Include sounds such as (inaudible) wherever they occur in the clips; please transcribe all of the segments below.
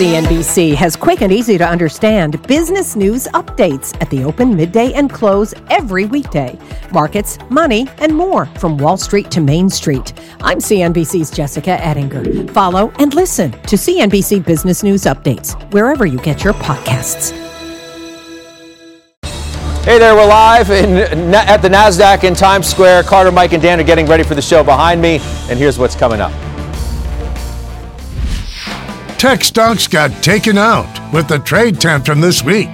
CNBC has quick and easy to understand business news updates at the open, midday, and close every weekday. Markets, money, and more from Wall Street to Main Street. I'm CNBC's Jessica Ettinger. Follow and listen to CNBC Business News Updates wherever you get your podcasts. Hey there, we're live in, at the NASDAQ in Times Square. Carter, Mike, and Dan are getting ready for the show behind me, and here's what's coming up. Tech stocks got taken out with the trade tantrum this week.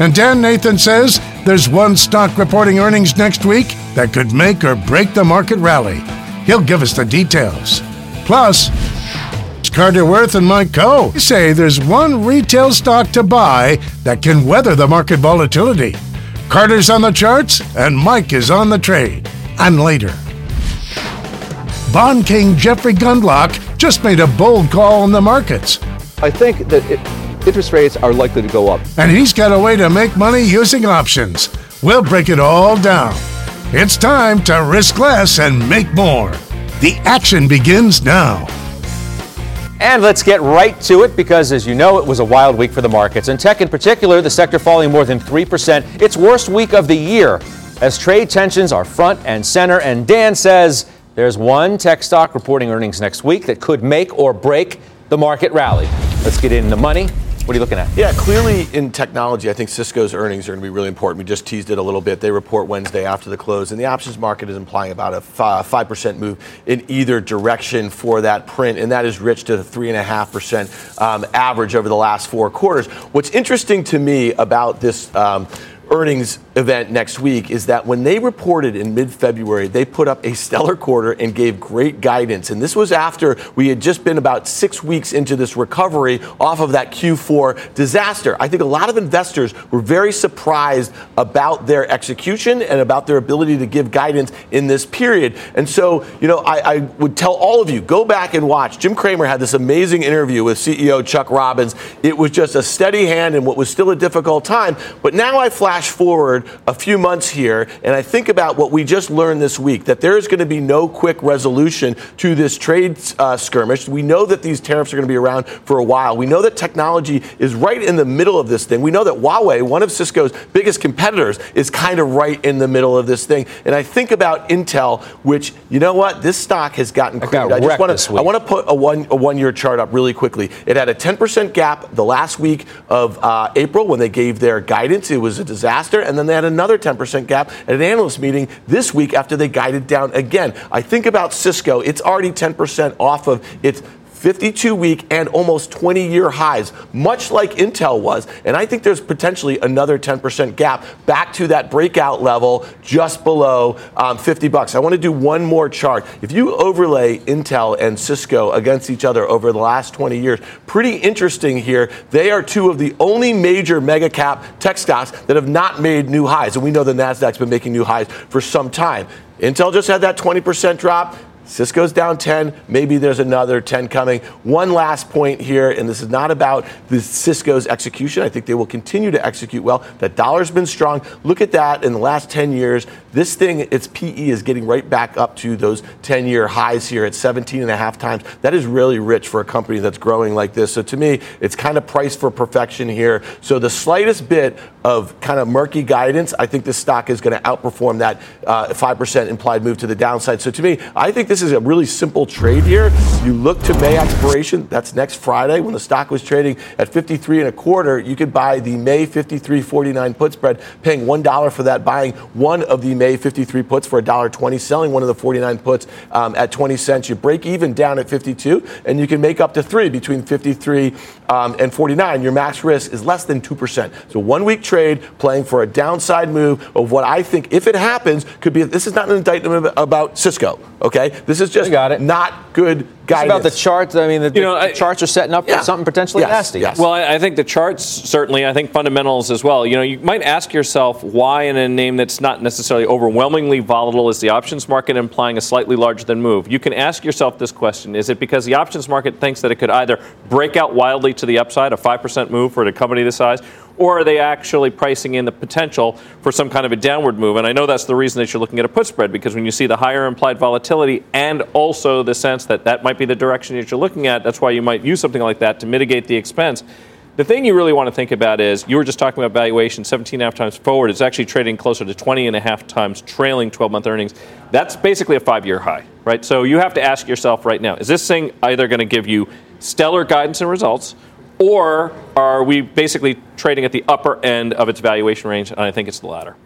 And Dan Nathan says there's one stock reporting earnings next week that could make or break the market rally. He'll give us the details. Plus, Carter Worth and Mike Khouw say there's one retail stock to buy that can weather the market volatility. Carter's on the charts and Mike is on the trade. And later. Bond King Jeffrey Gundlach just made a bold call on the markets. I think that it, interest rates are likely to go up. And he's got a way to make money using options. We'll break it all down. It's time to risk less and make more. The action begins now. And let's get right to it because, as you know, it was a wild week for the markets. And tech in particular, the sector falling more than 3%. Its worst week of the year as trade tensions are front and center. And Dan says there's one tech stock reporting earnings next week that could make or break the market rally. Let's get into money. What are you looking at? Yeah, clearly in technology, I think Cisco's earnings are going to be really important. We just teased it a little bit. They report Wednesday after the close, and the options market is implying about a 5% move in either direction for that print, and that is rich to the 3.5% um, average over the last four quarters. What's interesting to me about this um, earnings event next week is that when they reported in mid February, they put up a stellar quarter and gave great guidance. And this was after we had just been about six weeks into this recovery off of that Q4 disaster. I think a lot of investors were very surprised about their execution and about their ability to give guidance in this period. And so, you know, I, I would tell all of you go back and watch. Jim Cramer had this amazing interview with CEO Chuck Robbins. It was just a steady hand in what was still a difficult time. But now I flash forward forward a few months here, and I think about what we just learned this week that there is going to be no quick resolution to this trade uh, skirmish. We know that these tariffs are going to be around for a while. We know that technology is right in the middle of this thing. We know that Huawei, one of Cisco's biggest competitors, is kind of right in the middle of this thing. And I think about Intel, which you know what, this stock has gotten creamed. Got I just want to I want to put a one a one year chart up really quickly. It had a 10% gap the last week of uh, April when they gave their guidance. It was a disaster, and then they had another 10% gap at an analyst meeting this week after they guided down again. I think about Cisco, it's already 10% off of its 52 week and almost 20 year highs, much like Intel was. And I think there's potentially another 10% gap back to that breakout level just below um, 50 bucks. I want to do one more chart. If you overlay Intel and Cisco against each other over the last 20 years, pretty interesting here. They are two of the only major mega cap tech stocks that have not made new highs. And we know the NASDAQ's been making new highs for some time. Intel just had that 20% drop. Cisco's down 10. Maybe there's another 10 coming. One last point here, and this is not about the Cisco's execution. I think they will continue to execute well. That dollar's been strong. Look at that in the last 10 years. This thing, its PE is getting right back up to those 10 year highs here at 17 and a half times. That is really rich for a company that's growing like this. So to me, it's kind of priced for perfection here. So the slightest bit of kind of murky guidance, I think this stock is going to outperform that uh, 5% implied move to the downside. So to me, I think this is a really simple trade here. You look to May expiration, that's next Friday when the stock was trading at 53 and a quarter. You could buy the May 53.49 put spread, paying $1 for that, buying one of the May 53 puts for $1.20, selling one of the 49 puts um, at 20 cents. You break even down at 52, and you can make up to three between 53 um, and 49. Your max risk is less than 2%. So one week trade playing for a downside move of what I think, if it happens, could be this is not an indictment about Cisco, okay? This is just got it. not good guidance. about the charts. I mean, the, you know, the I, charts are setting up for something potentially yes, nasty. Yes. Well, I, I, think the charts certainly. I think fundamentals as well. You know, you might ask yourself why in a name that's not necessarily overwhelmingly volatile is the options market implying a slightly larger than move. You can ask yourself this question: Is it because the options market thinks that it could either break out wildly to the upside, a five percent move for a company this size, or are they actually pricing in the potential for some kind of a downward move? And I know that's the reason that you're looking at a put spread because when you see the higher implied volatility and also the sense that that might be the direction that you're looking at, that's why you might use something like that to mitigate the expense. The thing you really want to think about is you were just talking about valuation 17 and a half times forward. It's actually trading closer to 20 and a half times trailing 12 month earnings. That's basically a five year high, right? So you have to ask yourself right now is this thing either going to give you stellar guidance and results, or are we basically trading at the upper end of its valuation range? And I think it's the latter.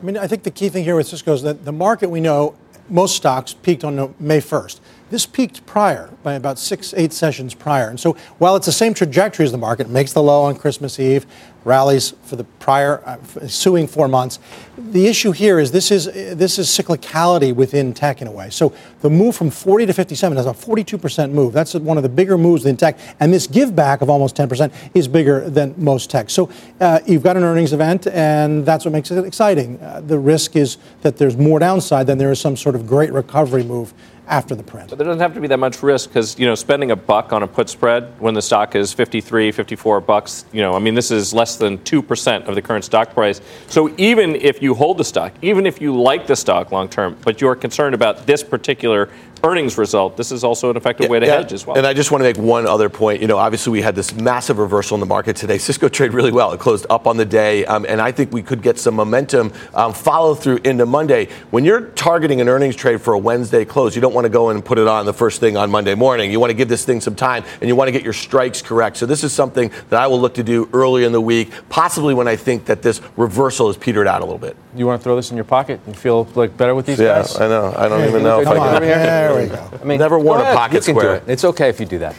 I mean, I think the key thing here with Cisco is that the market we know, most stocks peaked on May 1st. This peaked prior by about six, eight sessions prior. And so while it's the same trajectory as the market, makes the low on Christmas Eve, rallies for the prior uh, ensuing four months. The issue here is this is this is cyclicality within tech in a way. So the move from 40 to 57 is a 42% move. That's one of the bigger moves in tech, and this give back of almost 10% is bigger than most tech. So uh, you've got an earnings event, and that's what makes it exciting. Uh, the risk is that there's more downside than there is some sort of great recovery move after the print. But there doesn't have to be that much risk because, you know, spending a buck on a put spread when the stock is 53, 54 bucks, you know, I mean, this is less than 2% of the current stock price. So even if you hold the stock, even if you like the stock long term, but you're concerned about this particular earnings result, this is also an effective yeah, way to yeah. hedge as well. And I just want to make one other point. You know, obviously we had this massive reversal in the market today. Cisco traded really well. It closed up on the day, um, and I think we could get some momentum um, follow through into Monday. When you're targeting an earnings trade for a Wednesday close, you don't want to go in and put it on the first thing on Monday morning. You want to give this thing some time, and you want to get your strikes correct. So this is something that I will look to do early in the week, possibly when I think that this reversal has petered out a little bit. You want to throw this in your pocket and feel like better with these yeah, guys? Yeah, I know. I don't even know if I can. There we go. I mean, never worn a pocket you square. It. It's okay if you do that.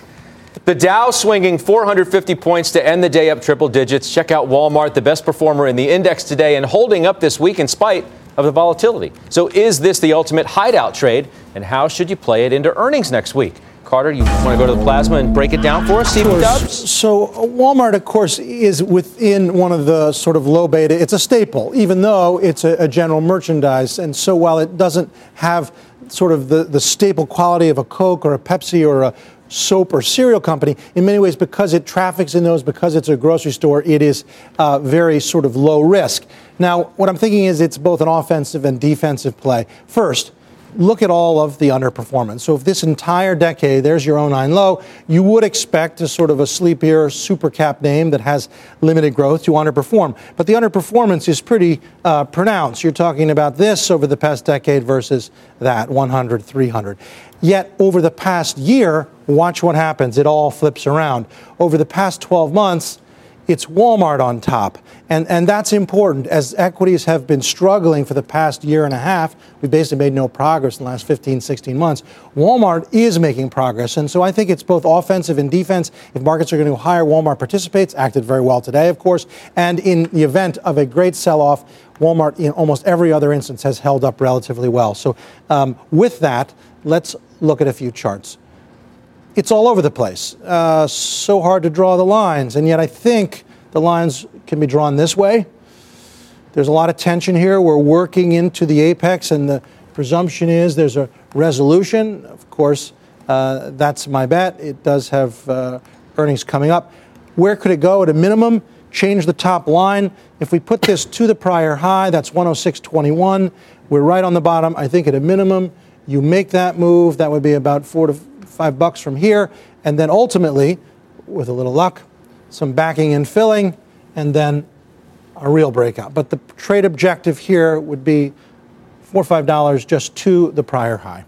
The Dow swinging 450 points to end the day up triple digits. Check out Walmart, the best performer in the index today and holding up this week in spite of the volatility. So, is this the ultimate hideout trade? And how should you play it into earnings next week? Carter, you want to go to the plasma and break it down for us, Steve Dubs? So, uh, Walmart, of course, is within one of the sort of low beta. It's a staple, even though it's a, a general merchandise. And so, while it doesn't have sort of the, the staple quality of a Coke or a Pepsi or a soap or cereal company. In many ways, because it traffics in those, because it's a grocery store, it is uh, very sort of low risk. Now, what I'm thinking is it's both an offensive and defensive play. First, look at all of the underperformance. So if this entire decade, there's your 09 low, you would expect a sort of a sleepier super cap name that has limited growth to underperform. But the underperformance is pretty uh, pronounced. You're talking about this over the past decade versus that 100, 300. Yet over the past year, watch what happens. It all flips around. Over the past 12 months, it's Walmart on top. And, and that's important. As equities have been struggling for the past year and a half, we basically made no progress in the last 15, 16 months. Walmart is making progress. And so I think it's both offensive and defense. If markets are going to go higher, Walmart participates, acted very well today, of course. And in the event of a great sell off, Walmart, in almost every other instance, has held up relatively well. So um, with that, let's look at a few charts it's all over the place. Uh, so hard to draw the lines. And yet I think the lines can be drawn this way. There's a lot of tension here. We're working into the apex, and the presumption is there's a resolution. Of course, uh, that's my bet. It does have uh, earnings coming up. Where could it go? At a minimum, change the top line. If we put this to the prior high, that's 106.21. We're right on the bottom. I think at a minimum, you make that move. That would be about four to five bucks from here, and then ultimately, with a little luck, some backing and filling, and then a real breakout. But the trade objective here would be four or five dollars just to the prior high.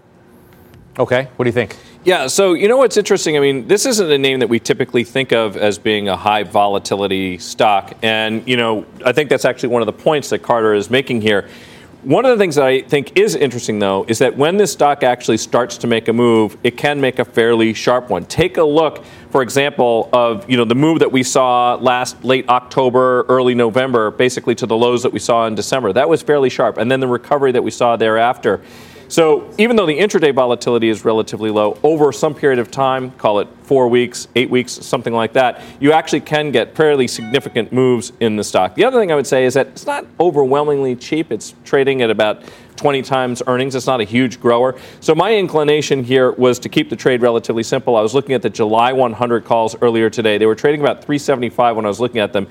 Okay, what do you think? Yeah, so you know what's interesting? I mean, this isn't a name that we typically think of as being a high volatility stock. And, you know, I think that's actually one of the points that Carter is making here. One of the things that I think is interesting, though, is that when this stock actually starts to make a move, it can make a fairly sharp one. Take a look, for example, of you know the move that we saw last late October, early November, basically to the lows that we saw in December. That was fairly sharp, and then the recovery that we saw thereafter. So even though the intraday volatility is relatively low, over some period of time, call it four weeks, eight weeks, something like that, you actually can get fairly significant moves in the stock. The other thing I would say is that it's not overwhelmingly cheap. It's trading at about 20 times earnings. It's not a huge grower. So my inclination here was to keep the trade relatively simple. I was looking at the July 100 calls earlier today. They were trading about 375 when I was looking at them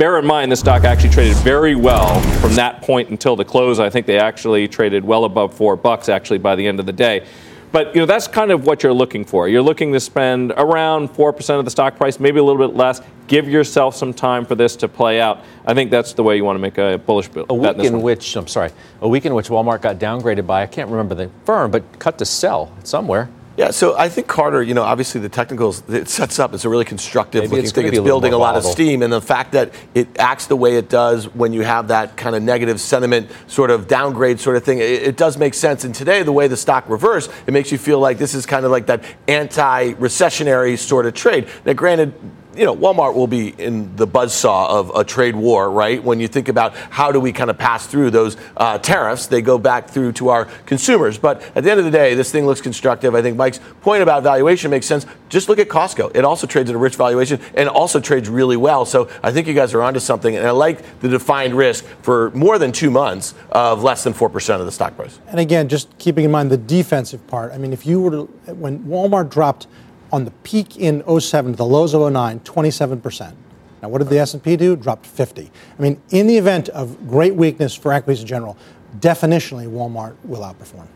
bear in mind this stock actually traded very well from that point until the close. I think they actually traded well above four bucks actually by the end of the day. But you know that's kind of what you're looking for. You're looking to spend around four percent of the stock price, maybe a little bit less. Give yourself some time for this to play out. I think that's the way you want to make a bullish bet. A week in one. which I'm sorry, a week in which Walmart got downgraded by I can't remember the firm, but cut to sell somewhere. Yeah, so I think Carter, you know, obviously the technicals it sets up. It's a really constructive Maybe looking it's thing. It's a building a lot of steam, and the fact that it acts the way it does when you have that kind of negative sentiment, sort of downgrade sort of thing, it, it does make sense. And today, the way the stock reversed, it makes you feel like this is kind of like that anti-recessionary sort of trade. Now, granted. You know, Walmart will be in the buzzsaw of a trade war, right? When you think about how do we kind of pass through those uh, tariffs, they go back through to our consumers. But at the end of the day, this thing looks constructive. I think Mike's point about valuation makes sense. Just look at Costco. It also trades at a rich valuation and also trades really well. So I think you guys are onto something. And I like the defined risk for more than two months of less than 4% of the stock price. And again, just keeping in mind the defensive part. I mean, if you were to, when Walmart dropped on the peak in 07 to the lows of 09, 27%. Now, what did the S&P do? Dropped 50. I mean, in the event of great weakness for equities in general, definitionally Walmart will outperform.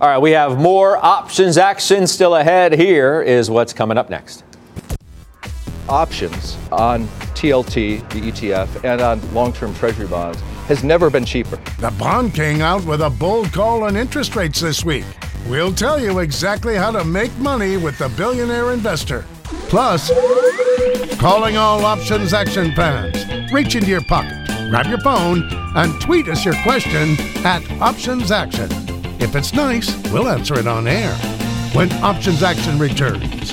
All right, we have more options action still ahead. Here is what's coming up next. Options on TLT, the ETF, and on long term treasury bonds has never been cheaper. The Bond King out with a bold call on interest rates this week. We'll tell you exactly how to make money with the billionaire investor. Plus, calling all options action fans. Reach into your pocket, grab your phone, and tweet us your question at Options Action. If it's nice, we'll answer it on air when Options Action returns.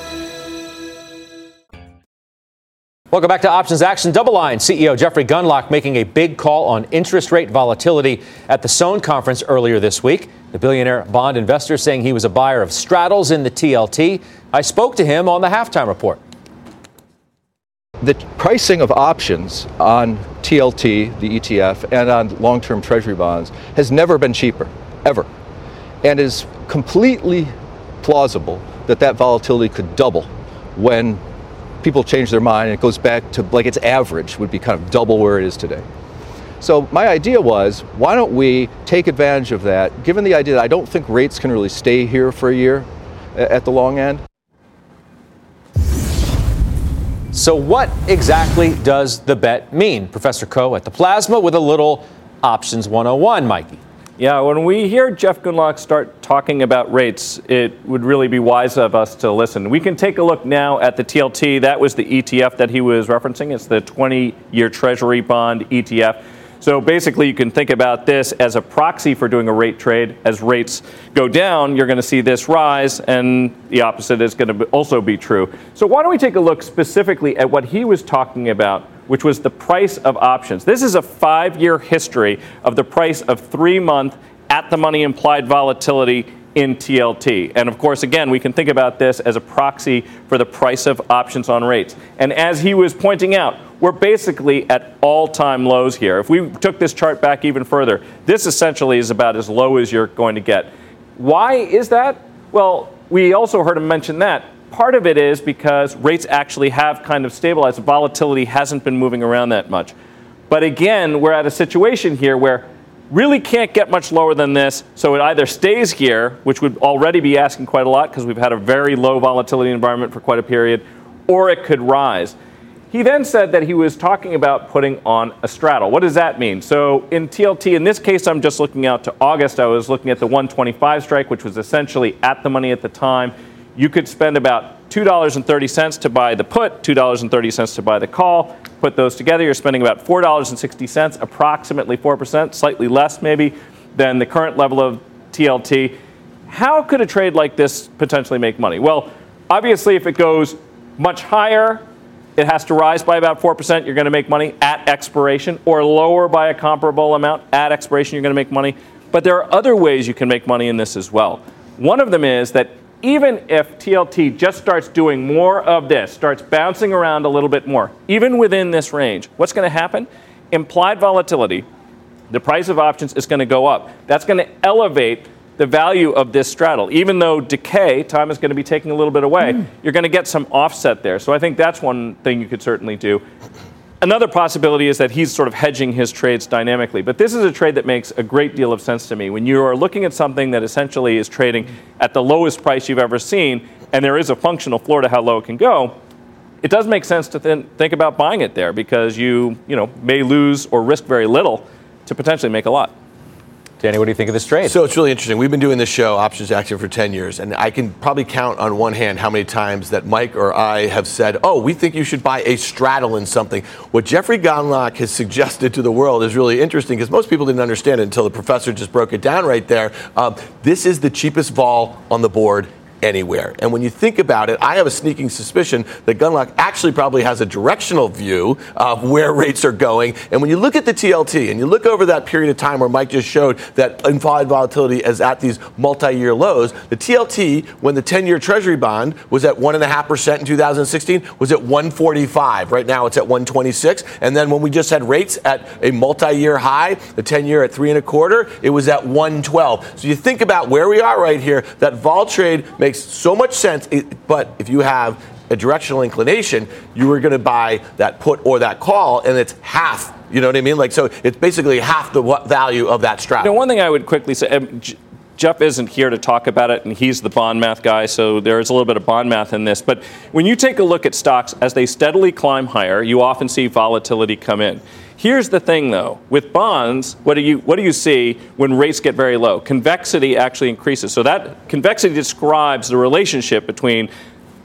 Welcome back to Options Action. DoubleLine CEO Jeffrey Gundlach making a big call on interest rate volatility at the Sohn conference earlier this week. The billionaire bond investor saying he was a buyer of straddles in the TLT. I spoke to him on the halftime report. The pricing of options on TLT, the ETF, and on long term treasury bonds has never been cheaper, ever. And is completely plausible that that volatility could double when people change their mind and it goes back to like its average would be kind of double where it is today. So my idea was, why don't we take advantage of that, given the idea that I don't think rates can really stay here for a year at the long end. So, what exactly does the bet mean? Professor Khouw at the Plasma with a little Options 101, Mikey. Yeah, when we hear Jeff Gundlach start talking about rates, it would really be wise of us to listen. We can take a look now at the TLT. That was the ETF that he was referencing. It's the 20 year Treasury bond ETF. So basically, you can think about this as a proxy for doing a rate trade. As rates go down, you're going to see this rise, and the opposite is going to also be true. So, why don't we take a look specifically at what he was talking about, which was the price of options? This is a five year history of the price of three month at the money implied volatility in TLT. And of course, again, we can think about this as a proxy for the price of options on rates. And as he was pointing out, we're basically at all time lows here. If we took this chart back even further, this essentially is about as low as you're going to get. Why is that? Well, we also heard him mention that. Part of it is because rates actually have kind of stabilized. Volatility hasn't been moving around that much. But again, we're at a situation here where really can't get much lower than this. So it either stays here, which would already be asking quite a lot because we've had a very low volatility environment for quite a period, or it could rise. He then said that he was talking about putting on a straddle. What does that mean? So in TLT, in this case, I'm just looking out to August. I was looking at the 125 strike, which was essentially at the money at the time. You could spend about $2.30 to buy the put, $2.30 to buy the call. Put those together, you're spending about $4.60, approximately 4%, slightly less maybe than the current level of TLT. How could a trade like this potentially make money? Well, obviously, if it goes much higher, it has to rise by about 4%, you're going to make money at expiration, or lower by a comparable amount at expiration, you're going to make money. But there are other ways you can make money in this as well. One of them is that even if TLT just starts doing more of this, starts bouncing around a little bit more, even within this range, what's going to happen? Implied volatility, the price of options is going to go up. That's going to elevate the value of this straddle. Even though decay, time is going to be taking a little bit away, mm. you're going to get some offset there. So I think that's one thing you could certainly do. Another possibility is that he's sort of hedging his trades dynamically. But this is a trade that makes a great deal of sense to me. When you are looking at something that essentially is trading at the lowest price you've ever seen, and there is a functional floor to how low it can go, it does make sense to th- think about buying it there because you, you know, may lose or risk very little to potentially make a lot. Danny, what do you think of this trade? So it's really interesting. We've been doing this show, Options Action, for 10 years, and I can probably count on one hand how many times that Mike or I have said, oh, we think you should buy a straddle in something. What Jeffrey Gundlach has suggested to the world is really interesting because most people didn't understand it until the professor just broke it down right there. Um, this is the cheapest vol on the board anywhere. And when you think about it, I have a sneaking suspicion that Gundlach actually probably has a directional view of where (laughs) rates are going. And when you look at the TLT and you look over that period of time where Mike just showed that implied volatility is at these multi-year lows, the TLT, when the 10-year Treasury bond was at 1.5% in 2016, was at 145. Right now it's at 126. And then when we just had rates at a multi-year high, the 10-year at three and a quarter, it was at 112. So you think about where we are right here, that vol trade makes makes so much sense. But if you have a directional inclination, you are going to buy that put or that call, and it's half. You know what I mean? Like so, it's basically half the value of that strap. You one thing I would quickly say. Um, Jeff isn't here to talk about it, and he's the bond math guy, so there's a little bit of bond math in this. But when you take a look at stocks as they steadily climb higher, you often see volatility come in. Here's the thing, though. With bonds, what do you what do you see when rates get very low? Convexity actually increases. So that convexity describes the relationship between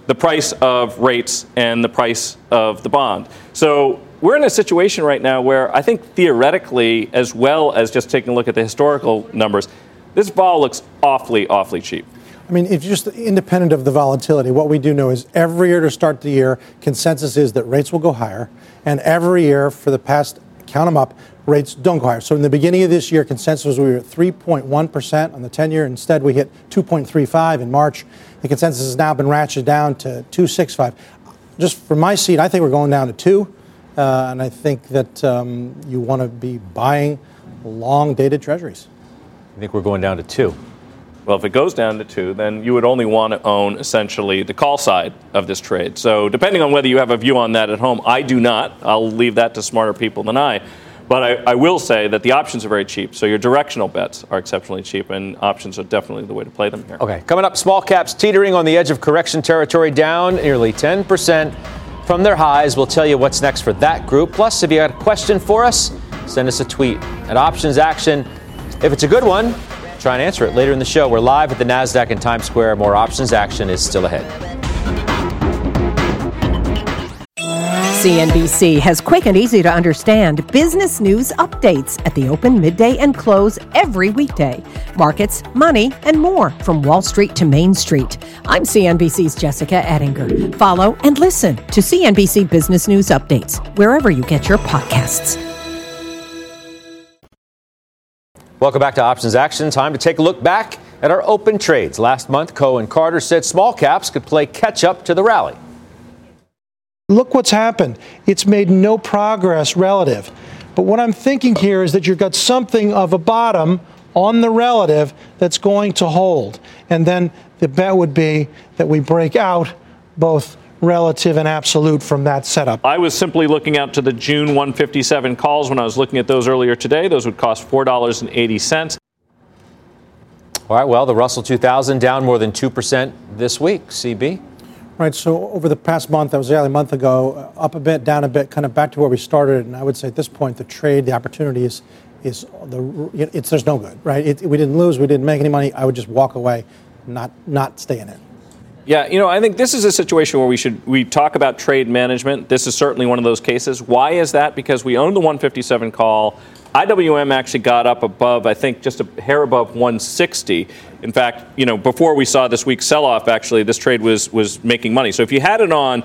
the price of rates and the price of the bond. So we're in a situation right now where I think theoretically, as well as just taking a look at the historical numbers, this vol looks awfully, awfully cheap. I mean, if just independent of the volatility, what we do know is every year to start the year, consensus is that rates will go higher. And every year for the past count them up, rates don't go higher. So in the beginning of this year, consensus was we were at 3.1% on the 10 year. Instead, we hit 2.35 in March. The consensus has now been ratcheted down to 2.65. Just from my seat, I think we're going down to 2. Uh, and I think that um, you want to be buying long dated treasuries. I think we're going down to 2. Well, if it goes down to two, then you would only want to own essentially the call side of this trade. So, depending on whether you have a view on that at home, I do not. I'll leave that to smarter people than I. But I, I, will say that the options are very cheap. So your directional bets are exceptionally cheap, and options are definitely the way to play them here. Okay, coming up, small caps teetering on the edge of correction territory, down nearly 10% from their highs. We'll tell you what's next for that group. Plus, if you got a question for us, send us a tweet at Options Action. If it's a good one, Try and answer it later in the show. We're live at the NASDAQ in Times Square. More options action is still ahead. CNBC has quick and easy to understand business news updates at the open, midday, and close every weekday. Markets, money, and more from Wall Street to Main Street. I'm CNBC's Jessica Ettinger. Follow and listen to CNBC Business News Updates wherever you get your podcasts. Welcome back to Options Action. Time to take a look back at our open trades. Last month, Khouw and Carter said small caps could play catch up to the rally. Look what's happened. It's made no progress relative. But what I'm thinking here is that you've got something of a bottom on the relative that's going to hold. And then the bet would be that we break out both relative and absolute from that setup? I was simply looking out to the June 157 calls when I was looking at those earlier today. Those would cost $4.80. All right, well, the Russell 2000 down more than 2% this week. CB? Right, so over the past month, that was a month ago, uh, up a bit, down a bit, kind of back to where we started. And I would say at this point, the trade, the opportunity is, is the, it's, there's no good, right? It, we didn't lose, we didn't make any money. I would just walk away, not, not stay in it. Yeah, you know, I think this is a situation where we should we talk about trade management. This is certainly one of those cases. Why is that? Because we own the 157 call. IWM actually got up above, I think, just a hair above 160. In fact, you know, before we saw this week's sell-off, actually, this trade was was making money. So if you had it on,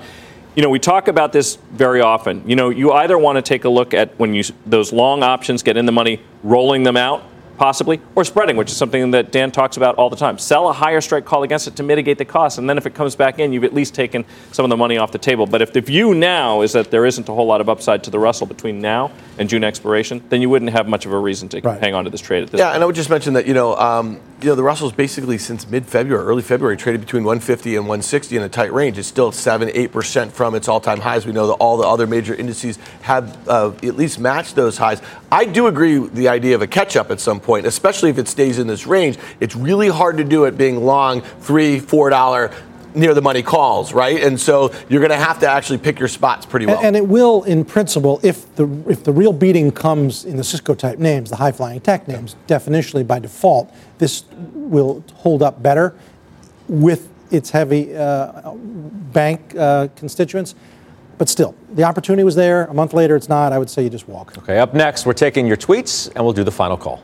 you know, we talk about this very often. You know, you either want to take a look at when you those long options get in the money, rolling them out possibly, or spreading, which is something that Dan talks about all the time. Sell a higher strike call against it to mitigate the cost, and then if it comes back in, you've at least taken some of the money off the table. But if the view now is that there isn't a whole lot of upside to the Russell between now and June expiration, then you wouldn't have much of a reason to right. hang on to this trade at this yeah, point. and I would just mention that, you know, um, you know, the Russell's basically since mid-February, early February, traded between 150 and 160 in a tight range. It's still 7, 8% from its all-time highs. We know that all the other major indices have uh, at least matched those highs. I do agree with the idea of a catch-up at some point, especially if it stays in this range. It's really hard to do it being long, three, four dollar near the money calls, right? And so you're going to have to actually pick your spots pretty well. And, and, it will, in principle, if the if the real beating comes in the Cisco type names, the high flying tech names, definitionally by default, this will hold up better with its heavy uh, bank uh, constituents. But still, the opportunity was there. A month later, it's not. I would say you just walk. Okay, up next, we're taking your tweets and we'll do the final call.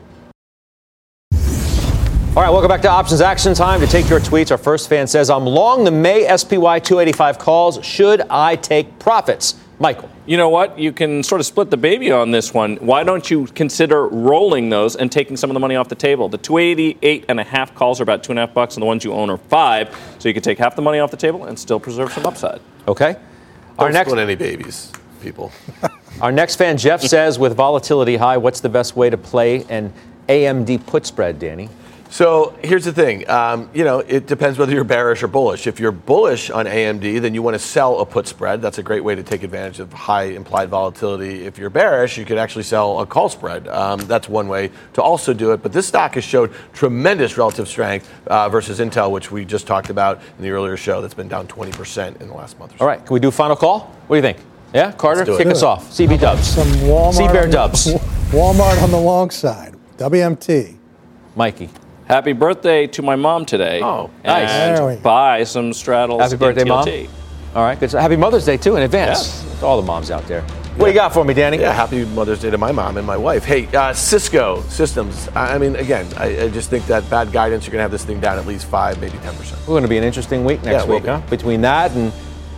All right, welcome back to Options Action Time. To take your tweets, our first fan says, I'm long the May SPY 285 calls. Should I take profits? Michael. You know what? You can sort of split the baby on this one. Why don't you consider rolling those and taking some of the money off the table? The 288 and a half calls are about two and a half bucks, and the ones you own are five. So you could take half the money off the table and still preserve some upside. Okay. Don't our next split any babies, people. (laughs) our next fan, Jeff, says, with volatility high, what's the best way to play an AMD put spread, Danny? So here's the thing. Um, you know, it depends whether you're bearish or bullish. If you're bullish on AMD, then you want to sell a put spread. That's a great way to take advantage of high implied volatility. If you're bearish, you could actually sell a call spread. Um, that's one way to also do it. But this stock has showed tremendous relative strength uh, versus Intel, which we just talked about in the earlier show. That's been down 20% in the last month or so. All right, can we do final call? What do you think? Yeah, Carter, kick us off. CB Dubs. Some Walmart. CBear Dubs. (laughs) Walmart on the long side. WMT. Mikey. Happy birthday to my mom today. Oh, nice. And buy some straddles. Happy birthday, mom. All right, good. So happy Mother's Day too in advance. To all the moms out there. What do you got for me, Danny? Yeah, happy Mother's Day to my mom and my wife. Hey, uh, Cisco Systems. I, mean, again, I, I, just think that bad guidance. You're going to have this thing down at least five, maybe ten percent. We're going to be an interesting week next yeah, week, huh? Between that and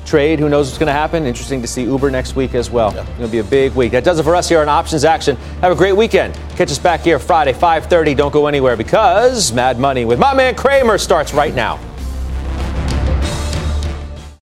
trade. Who knows what's going to happen? Interesting to see Uber next week as well. Yeah. It's going to be a big week. That does it for us here on Options Action. Have a great weekend. Catch us back here Friday, 5:30. Don't go anywhere because Mad Money with my man Cramer starts right now.